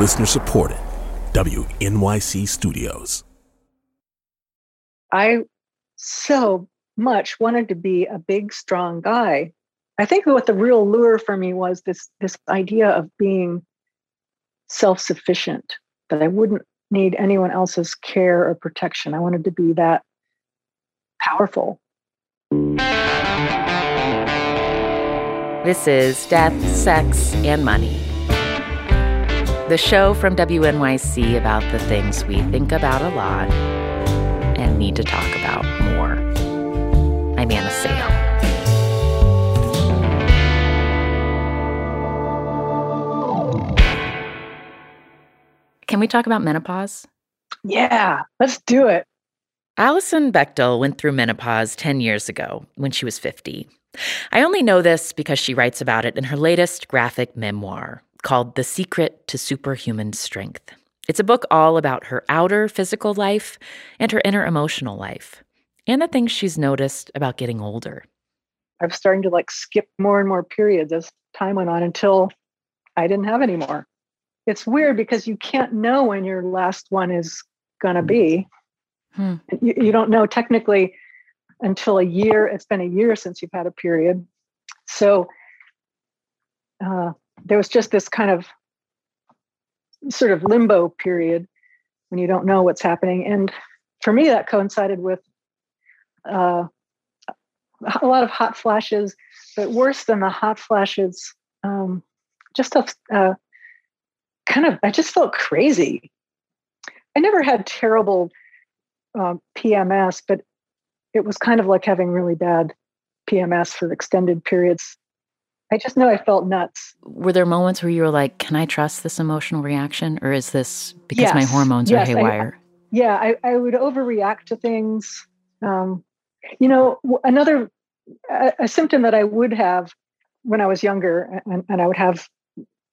Listener supported. WNYC Studios. I so much wanted to be a big, strong guy. I think what the real lure for me was this this idea of being self-sufficient, that I wouldn't need anyone else's care or protection. I wanted to be that powerful. This is Death, Sex, and Money. The show from WNYC about the things we think about a lot and need to talk about more. I'm Anna Sale. Can we talk about menopause? Yeah, let's do it. Alison Bechdel went through menopause 10 years ago when she was 50. I only know this because she writes about it in her latest graphic memoir called The Secret to Superhuman Strength. It's a book all about her outer physical life and her inner emotional life, and the things she's noticed about getting older. I was starting to like skip more and more periods as time went on until I didn't have any more. It's weird because you can't know when your last one is going to be. Hmm. You, you don't know technically until a year. It's been a year since you've had a period. So uh, there was just this kind of sort of limbo period when you don't know what's happening. And for me, that coincided with uh, a lot of hot flashes, but worse than the hot flashes, um, just a uh, kind of, I just felt crazy. I never had terrible um, PMS, but it was kind of like having really bad PMS for extended periods. I just know I felt nuts. Were there moments where you were like, can I trust this emotional reaction? Or is this because yes. my hormones yes, are haywire? I, yeah, I, I, would overreact to things. Um, you know, another a, a, symptom that I would have when I was younger and, and I would have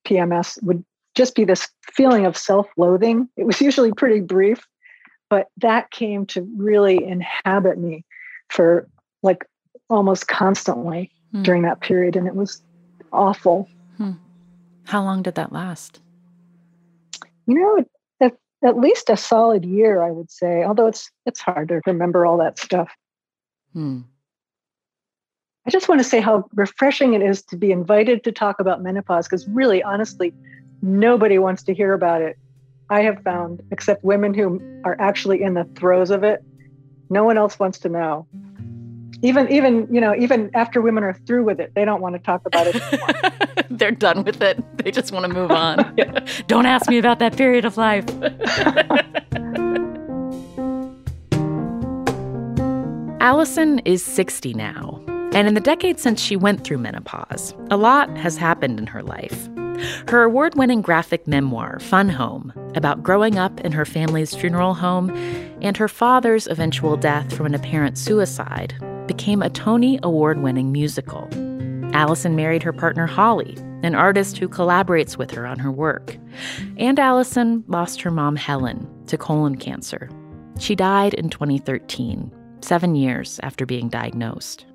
PMS would just be this feeling of self loathing. It was usually pretty brief, but that came to really inhabit me for like almost constantly mm. during that period. And it was awful. Hmm. How long did that last? You know, at, at, least a solid year, I would say. Although it's it's hard to remember all that stuff. Hmm. I just want to say how refreshing it is to be invited to talk about menopause because really, honestly, nobody wants to hear about it. I have found, except women who are actually in the throes of it, no one else wants to know even even you know even after women are through with it they don't want to talk about it they're done with it. They just want to move on. Don't ask me about that period of life. Alison is 60 now and in the decade since she went through menopause a lot has happened in her life. Her award winning graphic memoir, Fun Home, about growing up in her family's funeral home and her father's eventual death from an apparent suicide, became a Tony Award winning musical. Alison married her partner Holly, an artist who collaborates with her on her work. And Alison lost her mom Helen to colon cancer. She died in 2013, seven years after being diagnosed.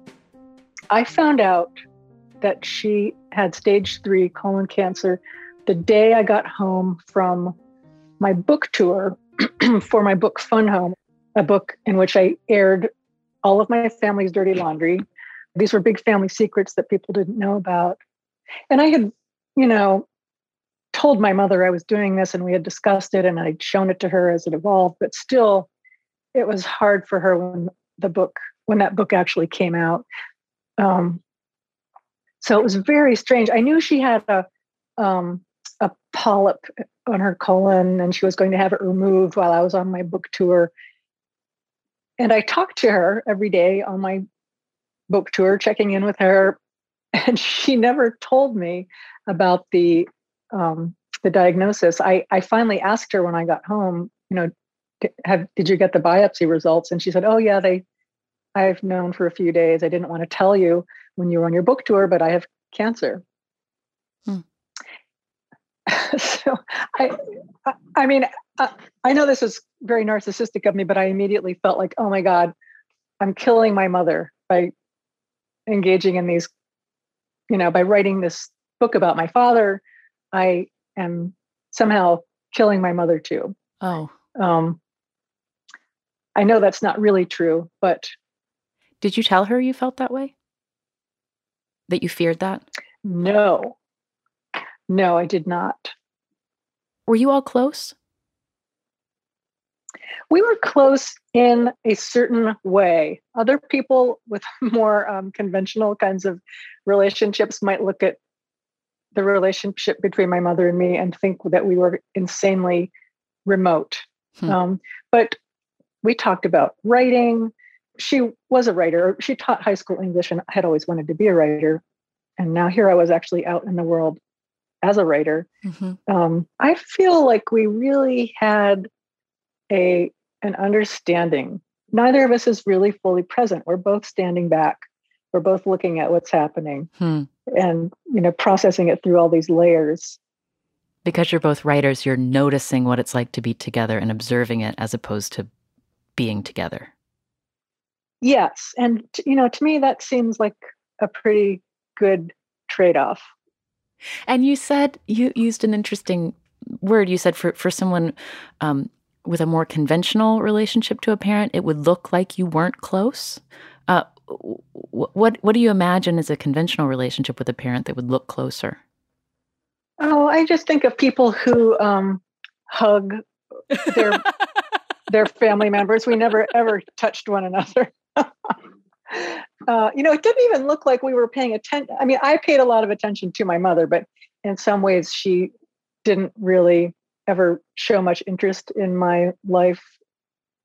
I found out that she had stage three colon cancer the day I got home from my book tour for my book Fun Home, a book in which I aired all of my family's dirty laundry. These were big family secrets that people didn't know about. And I had, you know, told my mother I was doing this and we had discussed it and I'd shown it to her as it evolved, but still it was hard for her when the book when that book actually came out. Um, so it was very strange. I knew she had a um, a polyp on her colon and she was going to have it removed while I was on my book tour. And I talked to her every day on my book tour, checking in with her. And she never told me about the um, the diagnosis. I, I finally asked her when I got home, you know, have did you get the biopsy results? And she said, Oh yeah, they I've known for a few days. I didn't want to tell you when you were on your book tour, but I have cancer. So I I mean I know this is very narcissistic of me, but I immediately felt like, oh my God, I'm killing my mother by engaging in these, you know, by writing this book about my father. I am somehow killing my mother too. Oh. Um, I know that's not really true, but did you tell her you felt that way? That you feared that? No. No, I did not. Were you all close? We were close in a certain way. Other people with more um, conventional kinds of relationships might look at the relationship between my mother and me and think that we were insanely remote. Hmm. Um, but we talked about writing. She was a writer. She taught high school English and had always wanted to be a writer. And now here I was actually out in the world as a writer. Mm-hmm. Um, I feel like we really had a an understanding. Neither of us is really fully present. We're both standing back. We're both looking at what's happening hmm. and you know processing it through all these layers because you're both writers, you're noticing what it's like to be together and observing it as opposed to being together. Yes. And, you know, to me, that seems like a pretty good trade off. And you said, you used an interesting word. You said for, for someone um, with a more conventional relationship to a parent, it would look like you weren't close. Uh, what, what do you imagine as a conventional relationship with a parent that would look closer? Oh, I just think of people who um, hug their their family members. We never ever touched one another. uh, you know, it didn't even look like we were paying attention. I mean, I paid a lot of attention to my mother, but in some ways, she didn't really ever show much interest in my life.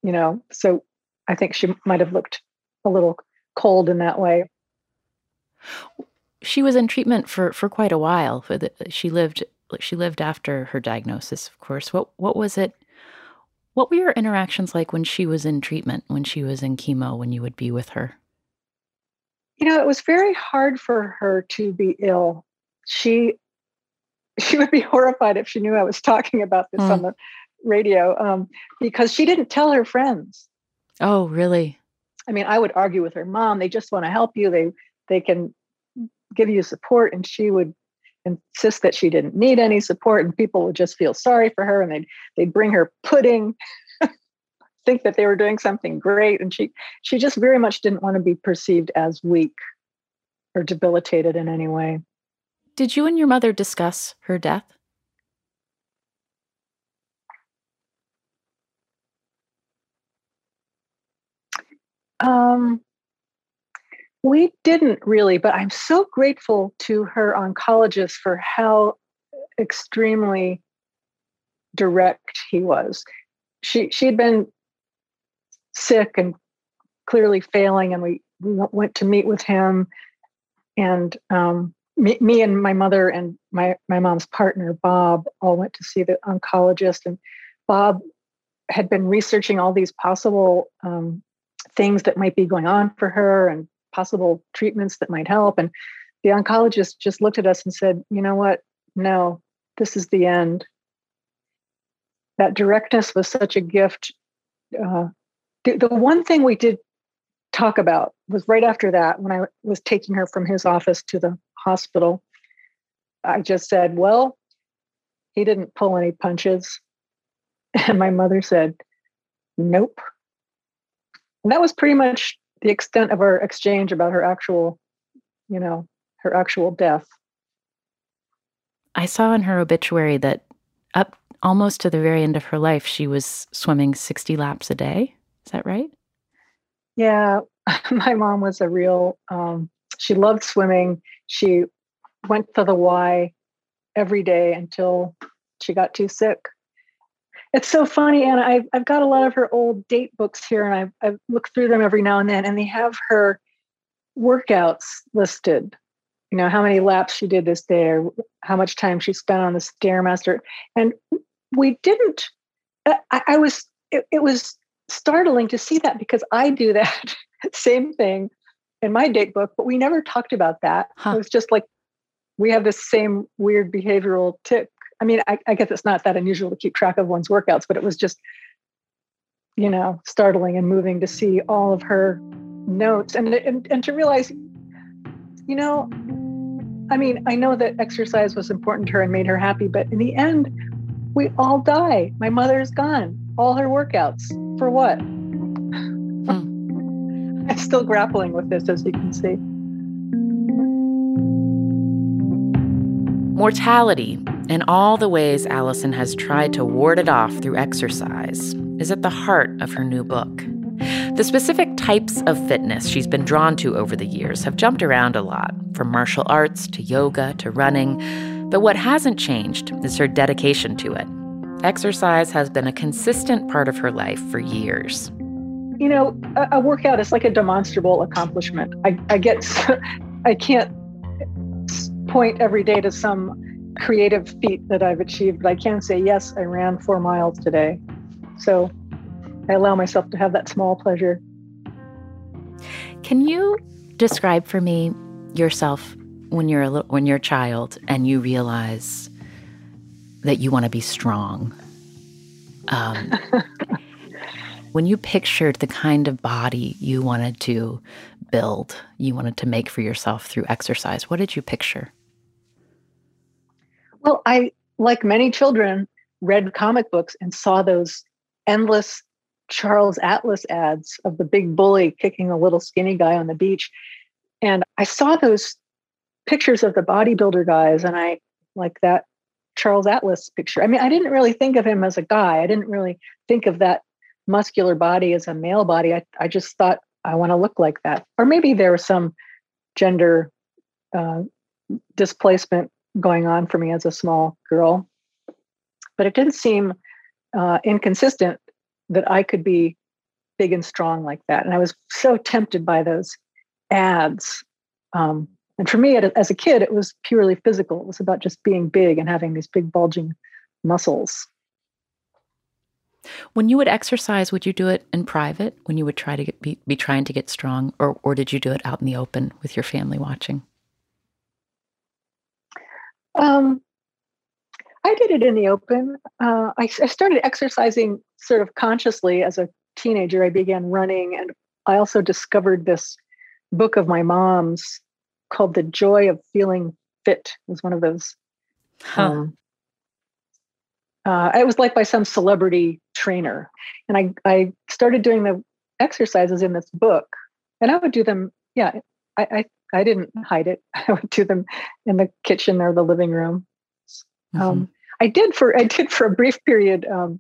You know, so I think she might have looked a little cold in that way she was in treatment for for quite a while. She lived she lived after her diagnosis, of course. What what was it? What were your interactions like when she was in treatment, when she was in chemo, when you would be with her? You know, it was very hard for her to be ill. She she would be horrified if she knew I was talking about this mm. on the radio um, because she didn't tell her friends. Oh, really? I mean, I would argue with her mom. They just want to help you. They they can give you support and she would insist that she didn't need any support and people would just feel sorry for her and they'd they'd bring her pudding think that they were doing something great and she she just very much didn't want to be perceived as weak or debilitated in any way did you and your mother discuss her death um we didn't really, but I'm so grateful to her oncologist for how extremely direct he was. She she'd been sick and clearly failing, and we, we went to meet with him. And um, me, me and my mother and my my mom's partner Bob all went to see the oncologist, and Bob had been researching all these possible um, things that might be going on for her and possible treatments that might help. And the oncologist just looked at us and said, you know what? No, this is the end. That directness was such a gift. Uh, the, the one thing we did talk about was right after that, when I was taking her from his office to the hospital, I just said, well, he didn't pull any punches. And my mother said, nope. And that was pretty much the extent of our exchange about her actual, you know, her actual death. I saw in her obituary that up almost to the very end of her life, she was swimming 60 laps a day. Is that right? Yeah. My mom was a real, um, she loved swimming. She went to the Y every day until she got too sick it's so funny, Anna. I've, I've got a lot of her old date books here, and I've, I've looked through them every now and then, and they have her workouts listed. You know, how many laps she did this day, or how much time she spent on the Stairmaster. And we didn't, I, I was, it, it was startling to see that because I do that same thing in my date book, but we never talked about that. Huh. It was just like we have this same weird behavioral tic I mean, I, I guess it's not that unusual to keep track of one's workouts, but it was just, you know, startling and moving to see all of her notes and, and, and to realize, you know, I mean, I know that exercise was important to her and made her happy, but in the end, we all die. My mother's gone. All her workouts. For what? Hmm. I'm still grappling with this, as you can see. Mortality, in all the ways Alison has tried to ward it off through exercise, is at the heart of her new book. The specific types of fitness she's been drawn to over the years have jumped around a lot, from martial arts to yoga to running. But what hasn't changed is her dedication to it. Exercise has been a consistent part of her life for years. You know, a, a workout is like a demonstrable accomplishment. I, I get, I can't point every day to some creative feat that I've achieved, but I can say, yes, I ran four miles today. So I allow myself to have that small pleasure. Can you describe for me yourself when you're a little, when you're a child and you realize that you want to be strong? Um, when you pictured the kind of body you wanted to build, you wanted to make for yourself through exercise, what did you picture? Well, I, like many children, read comic books and saw those endless Charles Atlas ads of the big bully kicking a little skinny guy on the beach. And I saw those pictures of the bodybuilder guys, and I like that Charles Atlas picture. I mean, I didn't really think of him as a guy. I didn't really think of that muscular body as a male body. I, I just thought I want to look like that. Or maybe there was some gender uh, displacement going on for me as a small girl. But it didn't seem uh, inconsistent that I could be big and strong like that. And I was so tempted by those ads. Um, and for me, as a kid, it was purely physical. It was about just being big and having these big bulging muscles. When you would exercise, would you do it in private when you would try to get, be, be trying to get strong, or, or did you do it out in the open with your family watching? Um, I did it in the open. Uh, I, I started exercising sort of consciously as a teenager. I began running, and I also discovered this book of my mom's called "The Joy of Feeling Fit." It was one of those. Huh. Um, uh, it was like by some celebrity trainer, and I I started doing the exercises in this book, and I would do them. Yeah, I I, I didn't hide it. I would do them in the kitchen or the living room. Mm-hmm. Um, I did for I did for a brief period um,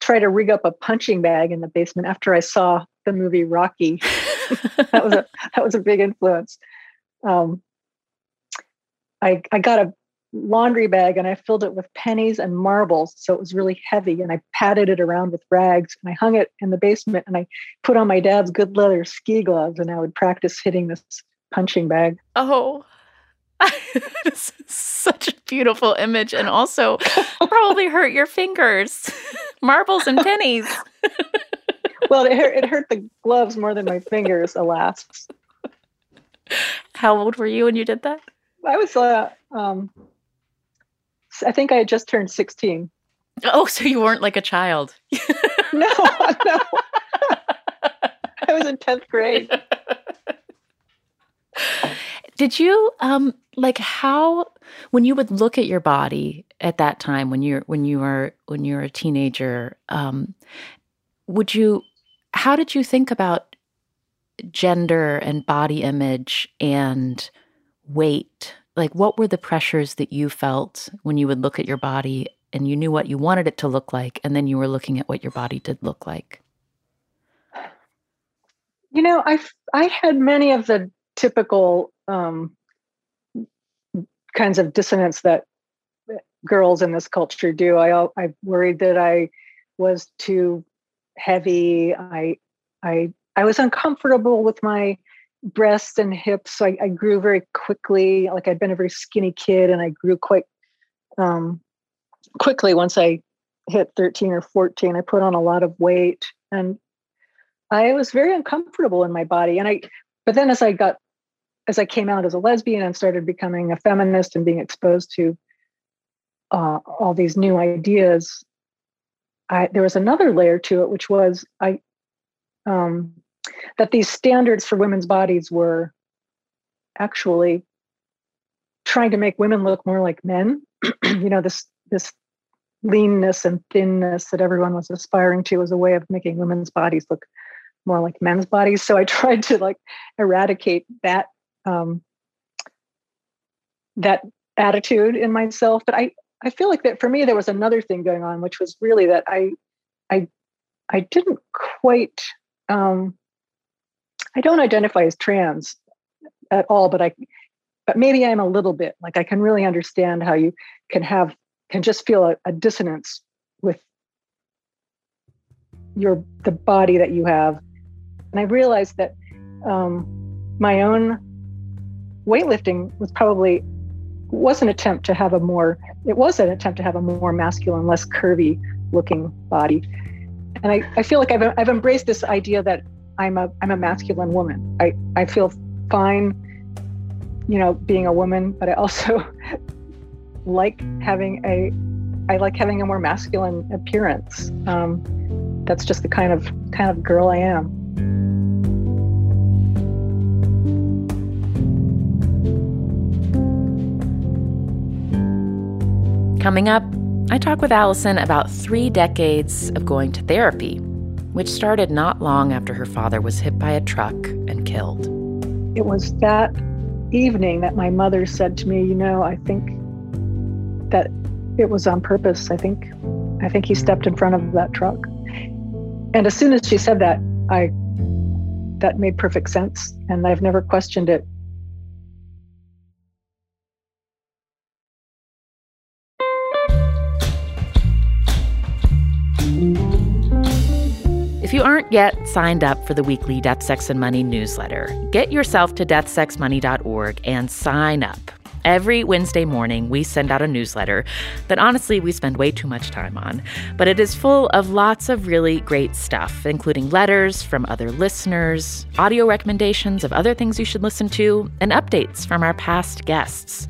try to rig up a punching bag in the basement after I saw the movie Rocky. that was a that was a big influence. Um, I I got a laundry bag and I filled it with pennies and marbles, so it was really heavy. And I padded it around with rags and I hung it in the basement. And I put on my dad's good leather ski gloves and I would practice hitting this punching bag. Oh, this is such a beautiful image and also probably hurt your fingers. Marbles and pennies. well, it hurt, it hurt the gloves more than my fingers, alas. How old were you when you did that? I was, uh, um, I think I had just turned 16. Oh, so you weren't like a child. no, no. I was in 10th grade. Did you um like how when you would look at your body at that time when you're when you were when you were a teenager um would you how did you think about gender and body image and weight like what were the pressures that you felt when you would look at your body and you knew what you wanted it to look like and then you were looking at what your body did look like you know i i had many of the typical um, kinds of dissonance that girls in this culture do. I I worried that I was too heavy. I I I was uncomfortable with my breasts and hips. So I, I grew very quickly. Like I'd been a very skinny kid, and I grew quite um, quickly once I hit 13 or 14. I put on a lot of weight, and I was very uncomfortable in my body. And I, but then as I got as I came out as a lesbian and started becoming a feminist and being exposed to uh, all these new ideas, I, there was another layer to it, which was I um, that these standards for women's bodies were actually trying to make women look more like men. you know, this this leanness and thinness that everyone was aspiring to as a way of making women's bodies look more like men's bodies. So I tried to like eradicate that um, that attitude in myself. But I I feel like that for me there was another thing going on, which was really that I I I didn't quite um, I don't identify as trans at all, but I but maybe I'm a little bit like I can really understand how you can have can just feel a, a dissonance with your the body that you have. And i realized that um, my own weightlifting was probably was an attempt to have a more it was an attempt to have a more masculine less curvy looking body. And i, I feel like I've, I've embraced this idea that i'm a i'm a masculine woman i i feel fine you know being a woman but i also like having a I like having a more masculine appearance. Um, that's just the kind of kind of girl I am. Coming up, I talk with Alison about three decades of going to therapy, which started not long after her father was hit by a truck and killed. It was that evening that my mother said to me, You know, I think that it was on purpose. I think, I think he stepped in front of that truck. And as soon as she said that, I, that made perfect sense. And I've never questioned it. Yet signed up for the weekly Death, Sex, and Money newsletter, get yourself to deathsexmoney.org and sign up. Every Wednesday morning, we send out a newsletter that honestly we spend way too much time on, but it is full of lots of really great stuff, including letters from other listeners, audio recommendations of other things you should listen to, and updates from our past guests.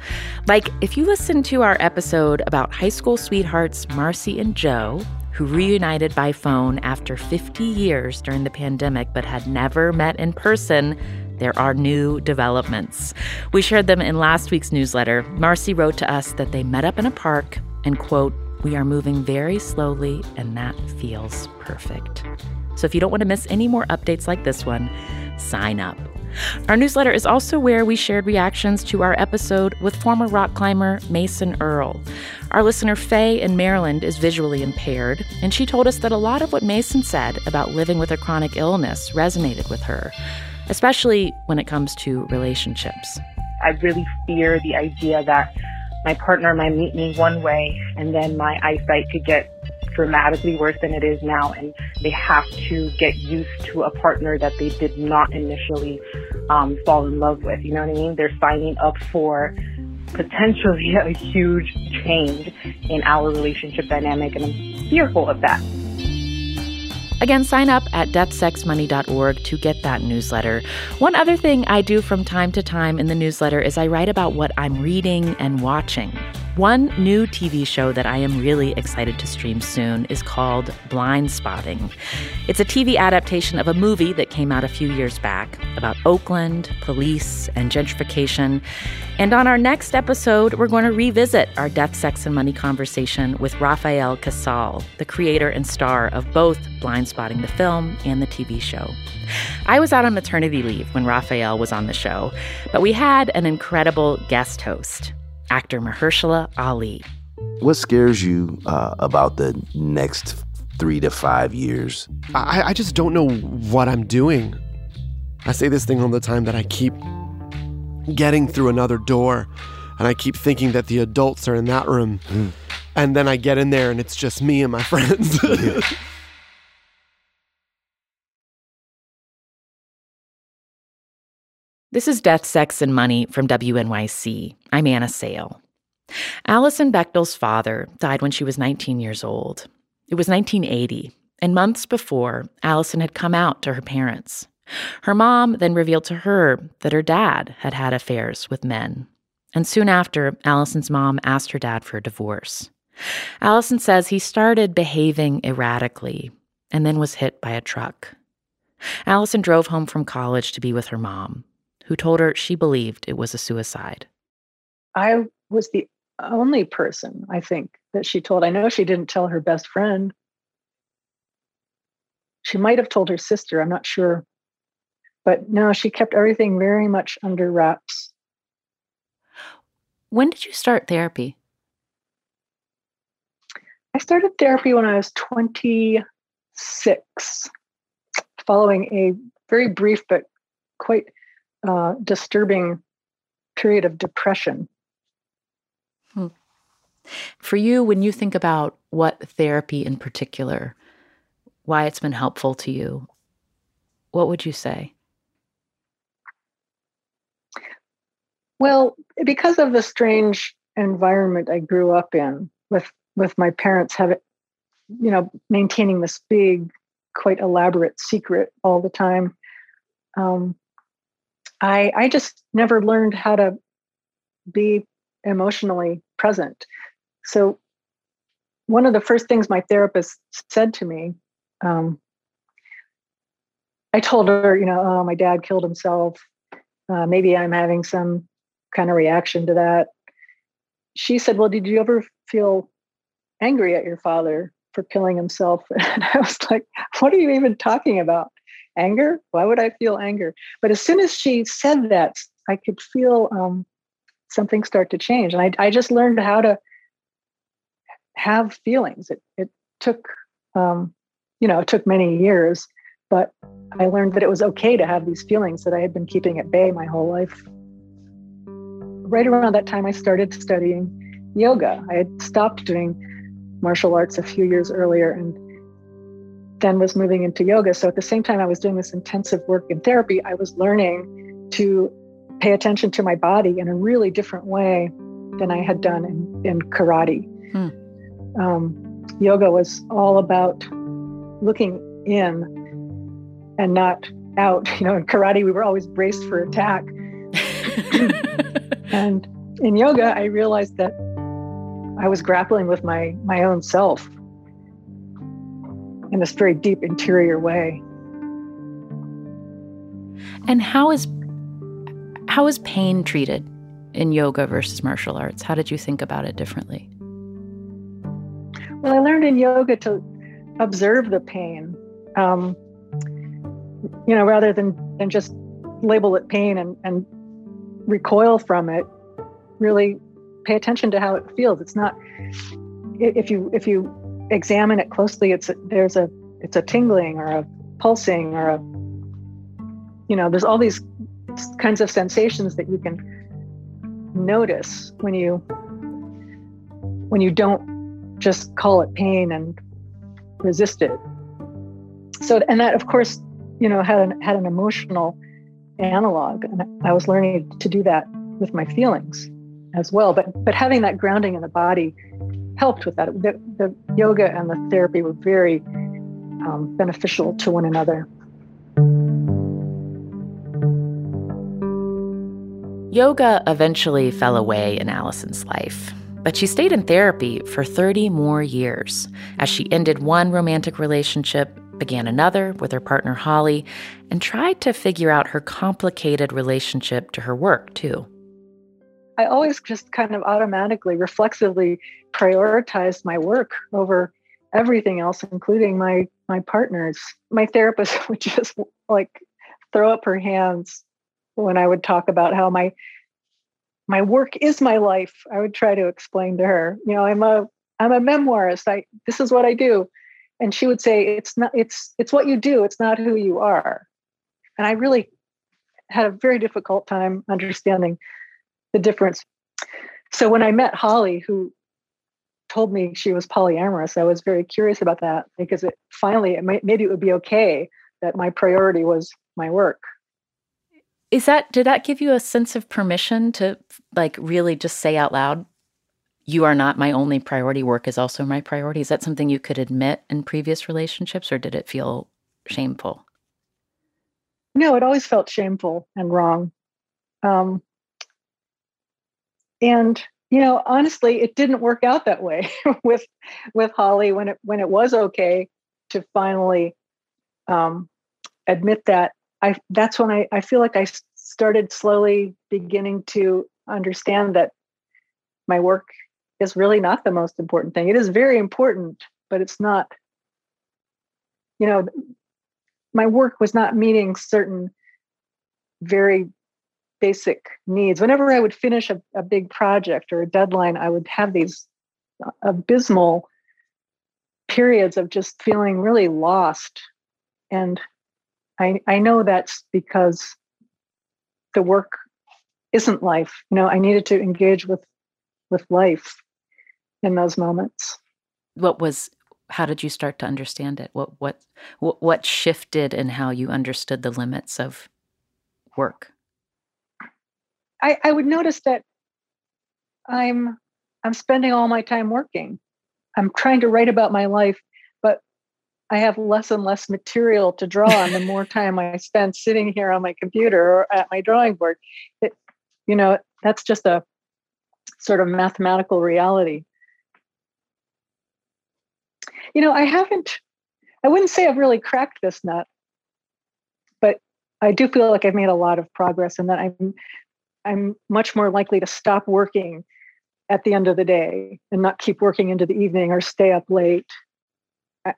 Like if you listen to our episode about high school sweethearts Marcy and Joe, who reunited by phone after 50 years during the pandemic but had never met in person there are new developments. We shared them in last week's newsletter. Marcy wrote to us that they met up in a park and, quote, we are moving very slowly and that feels perfect. So if you don't want to miss any more updates like this one, sign up. Our newsletter is also where we shared reactions to our episode with former rock climber Mason Earl. Our listener Faye in Maryland is visually impaired, and she told us that a lot of what Mason said about living with a chronic illness resonated with her especially when it comes to relationships. I really fear the idea that my partner might meet me one way and then my eyesight could get dramatically worse than it is now and they have to get used to a partner that they did not initially um, fall in love with. You know what I mean? They're signing up for potentially a huge change in our relationship dynamic and I'm fearful of that. Again, sign up at deathsexmoney.org to get that newsletter. One other thing I do from time to time in the newsletter is I write about what I'm reading and watching. One new TV show that I am really excited to stream soon is called Blindspotting. It's a TV adaptation of a movie that came out a few years back about Oakland, police, and gentrification. And on our next episode, we're going to revisit our death, sex, and money conversation with Rafael Casal, the creator and star of both Blindspotting the film and the TV show. I was out on maternity leave when Rafael was on the show, but we had an incredible guest host actor Mahershala Ali. What scares you uh, about the next three to five years? I, I just don't know what I'm doing. I say this thing all the time that I keep getting through another door and I keep thinking that the adults are in that room. Mm. And then I get in there and it's just me and my friends. This is Death, Sex, and Money from WNYC. I'm Anna Sale. Alison Bechdel's father died when she was 19 years old. It was 1980, and months before, Alison had come out to her parents. Her mom then revealed to her that her dad had had affairs with men. And soon after, Alison's mom asked her dad for a divorce. Alison says he started behaving erratically and then was hit by a truck. Alison drove home from college to be with her mom who told her she believed it was a suicide. I was the only person I think that she told. I know she didn't tell her best friend. She might have told her sister, I'm not sure. But no, she kept everything very much under wraps. When did you start therapy? I started therapy when I was 26, following a very brief but quite uh, disturbing period of depression. Hmm. For you, when you think about what therapy in particular, why it's been helpful to you, what would you say? Well, because of the strange environment I grew up in, with with my parents having, you know, maintaining this big, quite elaborate secret all the time, um, I I just never learned how to be emotionally present. So one of the first things my therapist said to me, um, I told her, you know, oh, my dad killed himself. Uh, maybe I'm having some kind of reaction to that. She said, well, did you ever feel angry at your father for killing himself? And I was like, what are you even talking about? Anger? Why would I feel anger? But as soon as she said that, I could feel um, something start to change. And I, I just learned how to have feelings. It, it took, um, you know, it took many years, but I learned that it was okay to have these feelings that I had been keeping at bay my whole life. Right around that time, I started studying yoga. I had stopped doing martial arts a few years earlier and then was moving into yoga. So at the same time I was doing this intensive work in therapy, I was learning to pay attention to my body in a really different way than I had done in, in karate. Hmm. Um, yoga was all about looking in and not out. You know, in karate, we were always braced for attack. and in yoga, I realized that I was grappling with my my own self in this very deep interior way. And how is how is pain treated in yoga versus martial arts? How did you think about it differently? Well, I learned in yoga to observe the pain, um, you know, rather than than just label it pain and, and recoil from it. Really pay attention to how it feels. It's not if you if you examine it closely, it's a, there's a it's a tingling or a pulsing or a you know there's all these kinds of sensations that you can notice when you when you don't just call it pain and resist it so and that of course you know had an had an emotional analog and i was learning to do that with my feelings as well. But but having that grounding in the body helped with that. The, the yoga and the therapy were very um, beneficial to one another. Yoga eventually fell away in Alison's life, but she stayed in therapy for 30 more years as she ended one romantic relationship, began another with her partner Holly, and tried to figure out her complicated relationship to her work, too. I always just kind of automatically, reflexively prioritized my work over everything else, including my my partners. My therapist would just like throw up her hands when I would talk about how my my work is my life. I would try to explain to her, you know, I'm a I'm a memoirist. I this is what I do. And she would say, it's not it's it's what you do, it's not who you are. And I really had a very difficult time understanding the difference. So when I met Holly, who told me she was polyamorous, I was very curious about that because it finally it might, maybe it would be okay that my priority was my work. Is that did that give you a sense of permission to like really just say out loud, you are not my only priority, work is also my priority? Is that something you could admit in previous relationships or did it feel shameful? No, it always felt shameful and wrong. Um, and you know honestly it didn't work out that way with with holly when it when it was okay to finally um, admit that i that's when i i feel like i started slowly beginning to understand that my work is really not the most important thing. It is very important, but it's not, you know, my work was not meeting certain very basic needs. Whenever I would finish a, a big project or a deadline, I would have these abysmal periods of just feeling really lost. And I, I know that's because the work isn't life. You know, I needed to engage with with life in those moments. What was how did you start to understand it? What what what shifted in how you understood the limits of work? I, I would notice that I'm I'm spending all my time working. I'm trying to write about my life, but I have less and less material to draw on the more time I spend sitting here on my computer or at my drawing board. It, you know, that's just a sort of mathematical reality. You know, I haven't, I wouldn't say I've really cracked this nut, but I do feel like I've made a lot of progress and that I'm I'm much more likely to stop working at the end of the day and not keep working into the evening or stay up late.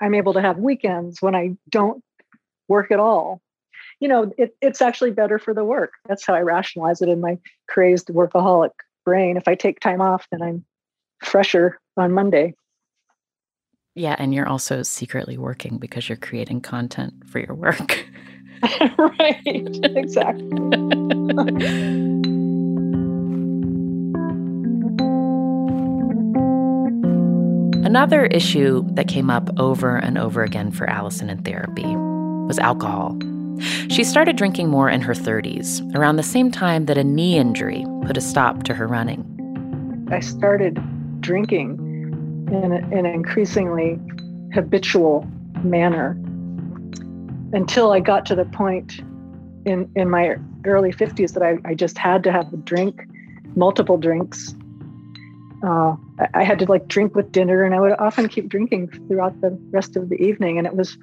I'm able to have weekends when I don't work at all. You know, it, it's actually better for the work. That's how I rationalize it in my crazed workaholic brain. If I take time off, then I'm fresher on Monday. Yeah, and you're also secretly working because you're creating content for your work. right, exactly. Another issue that came up over and over again for Alison in therapy was alcohol. She started drinking more in her 30s, around the same time that a knee injury put a stop to her running. I started drinking in an increasingly habitual manner until I got to the point in, in my early 50s that I, I just had to have a drink, multiple drinks. Uh, I had to like drink with dinner, and I would often keep drinking throughout the rest of the evening. And it was,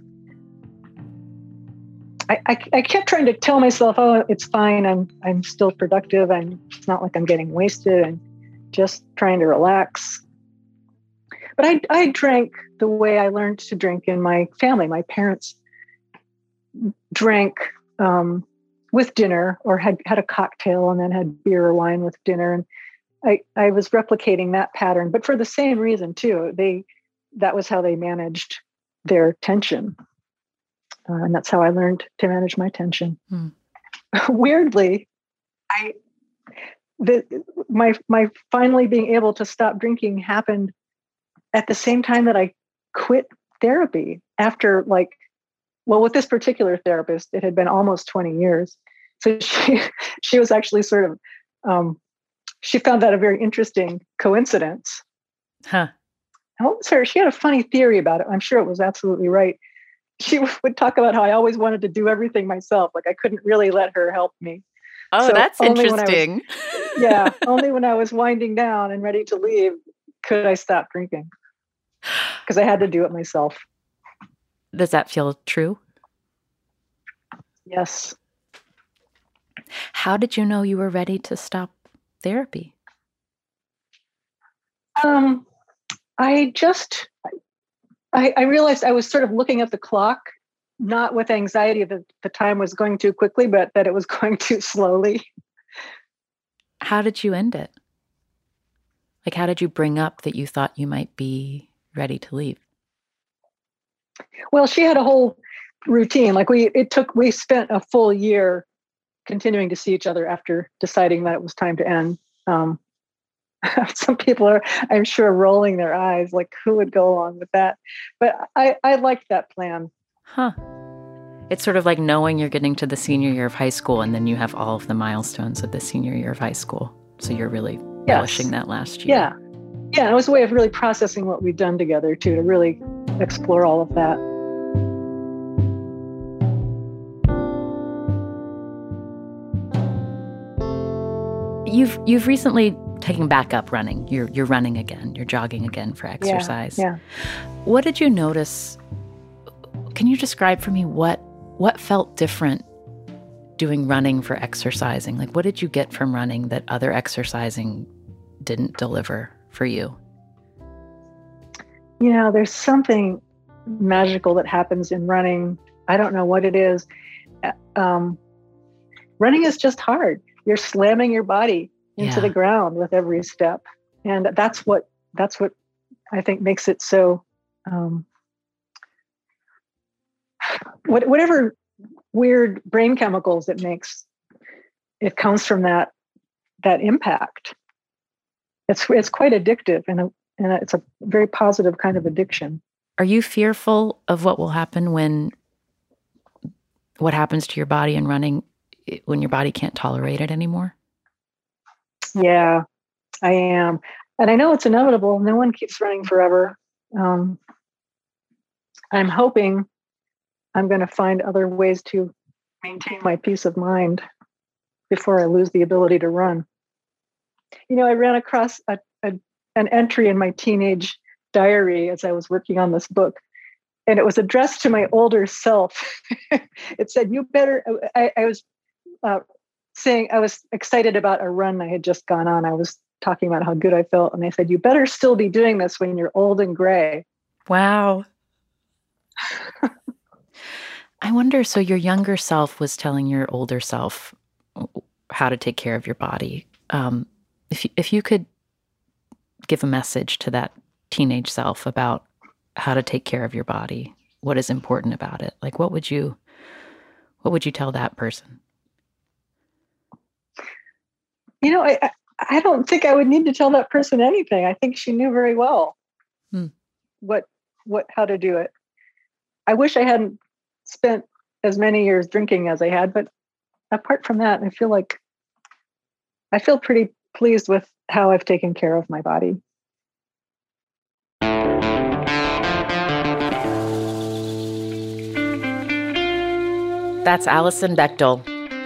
I, I, I kept trying to tell myself, "Oh, it's fine. I'm I'm still productive. I'm it's not like I'm getting wasted, and just trying to relax." But I I drank the way I learned to drink in my family. My parents drank um, with dinner or had had a cocktail and then had beer or wine with dinner and I, I was replicating that pattern but for the same reason too. They that was how they managed their tension. Uh, and that's how i learned to manage my tension. Hmm. weirdly i the my my finally being able to stop drinking happened at the same time that i quit therapy after like well with this particular therapist it had been almost 20 years. So she she was actually sort of um, she found that a very interesting coincidence. Huh. What was her she had a funny theory about it. I'm sure it was absolutely right. She would talk about how i always wanted to do everything myself like i couldn't really let her help me. Oh so that's interesting was, yeah only when i was winding down and ready to leave could i stop drinking. Because i had to do it myself. Does that feel true? Yes. How did you know you were ready to stop therapy? Um, I just, I, I realized I was sort of looking at the clock, not with anxiety that the time was going too quickly, but that it was going too slowly. How did you end it? Like, how did you bring up that you thought you might be ready to leave? Well, she had a whole routine. Like we, it took, we spent a full year continuing to see each other after deciding that it was time to end. Um, some people are, I'm sure, rolling their eyes, like who would go along with that? But I, I liked that plan. Huh. It's sort of like knowing you're getting to the senior year of high school, and then you have all of the milestones of the senior year of high school. So you're really yes. relishing that last year. Yeah. Yeah. It was a way of really processing what we've done together, too, to really explore all of that. You've you've recently taken back up running. You're you're running again. You're jogging again for exercise. Yeah, yeah. What did you notice? Can you describe for me what what felt different doing running for exercising? Like what did you get from running that other exercising didn't deliver for you? you know, there's something magical that happens in running. I don't know what it is. Uh, um, running is just hard. You're slamming your body into Yeah. the ground with every step, and that's what that's what I think makes it so. Um, what, whatever weird brain chemicals it makes, it comes from that that impact. It's it's quite addictive, and a, and it's a very positive kind of addiction. Are you fearful of what will happen when what happens to your body in running when your body can't tolerate it anymore? Yeah, I am. And I know it's inevitable. No one keeps running forever. Um, I'm hoping I'm going to find other ways to maintain my peace of mind before I lose the ability to run. You know, I ran across a, a, an entry in my teenage diary as I was working on this book, and it was addressed to my older self. it said, You better, I, I was uh, saying I was excited about a run I had just gone on. I was talking about how good I felt, and they said, "You better still be doing this when you're old and gray." Wow. I wonder so your younger self was telling your older self how to take care of your body. Um, if you, if you could give a message to that teenage self about how to take care of your body, what is important about it? Like what would you what would you tell that person? You know, I I- I don't think I would need to tell that person anything. I think she knew very well Hmm. what what how to do it. I wish I hadn't spent as many years drinking as I had, but apart from that, I feel like I feel pretty pleased with how I've taken care of my body. That's Alison Bechdel.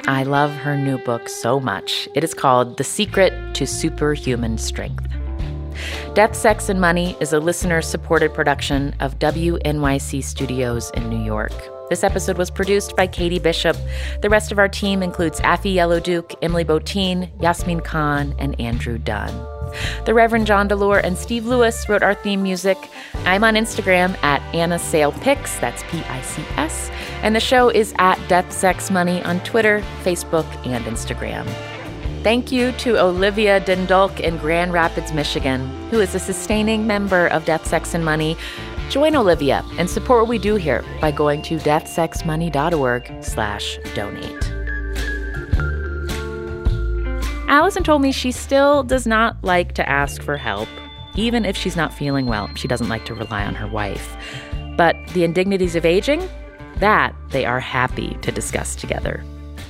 I love her new book so much. It is called The Secret to Superhuman Strength. Death, Sex, and Money is a listener supported production of WNYC Studios in New York. This episode was produced by Katie Bishop. The rest of our team includes Afi Yellow Duke, Emily Botein, Yasmin Khan, and Andrew Dunn. The Reverend John Delore and Steve Lewis wrote our theme music. I'm on Instagram at Anna Sale Pics, that's P I C S, and the show is at Death Sex Money on Twitter, Facebook, and Instagram. Thank you to Olivia Dindulk in Grand Rapids, Michigan, who is a sustaining member of Death, Sex, and Money. Join Olivia and support what we do here by going to deathsexmoney.org slash donate. Alison told me she still does not like to ask for help. Even if she's not feeling well, she doesn't like to rely on her wife. But the indignities of aging, that they are happy to discuss together.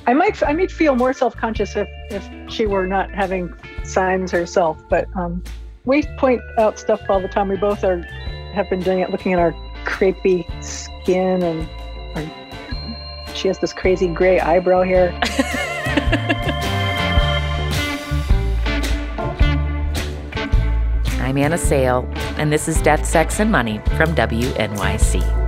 I might I might feel more self conscious if if she were not having signs herself, but um, we point out stuff all the time. We both are have been doing it, looking at our crepey skin, and our, she has this crazy gray eyebrow hair. I'm Anna Sale, and this is Death, Sex, and Money from WNYC.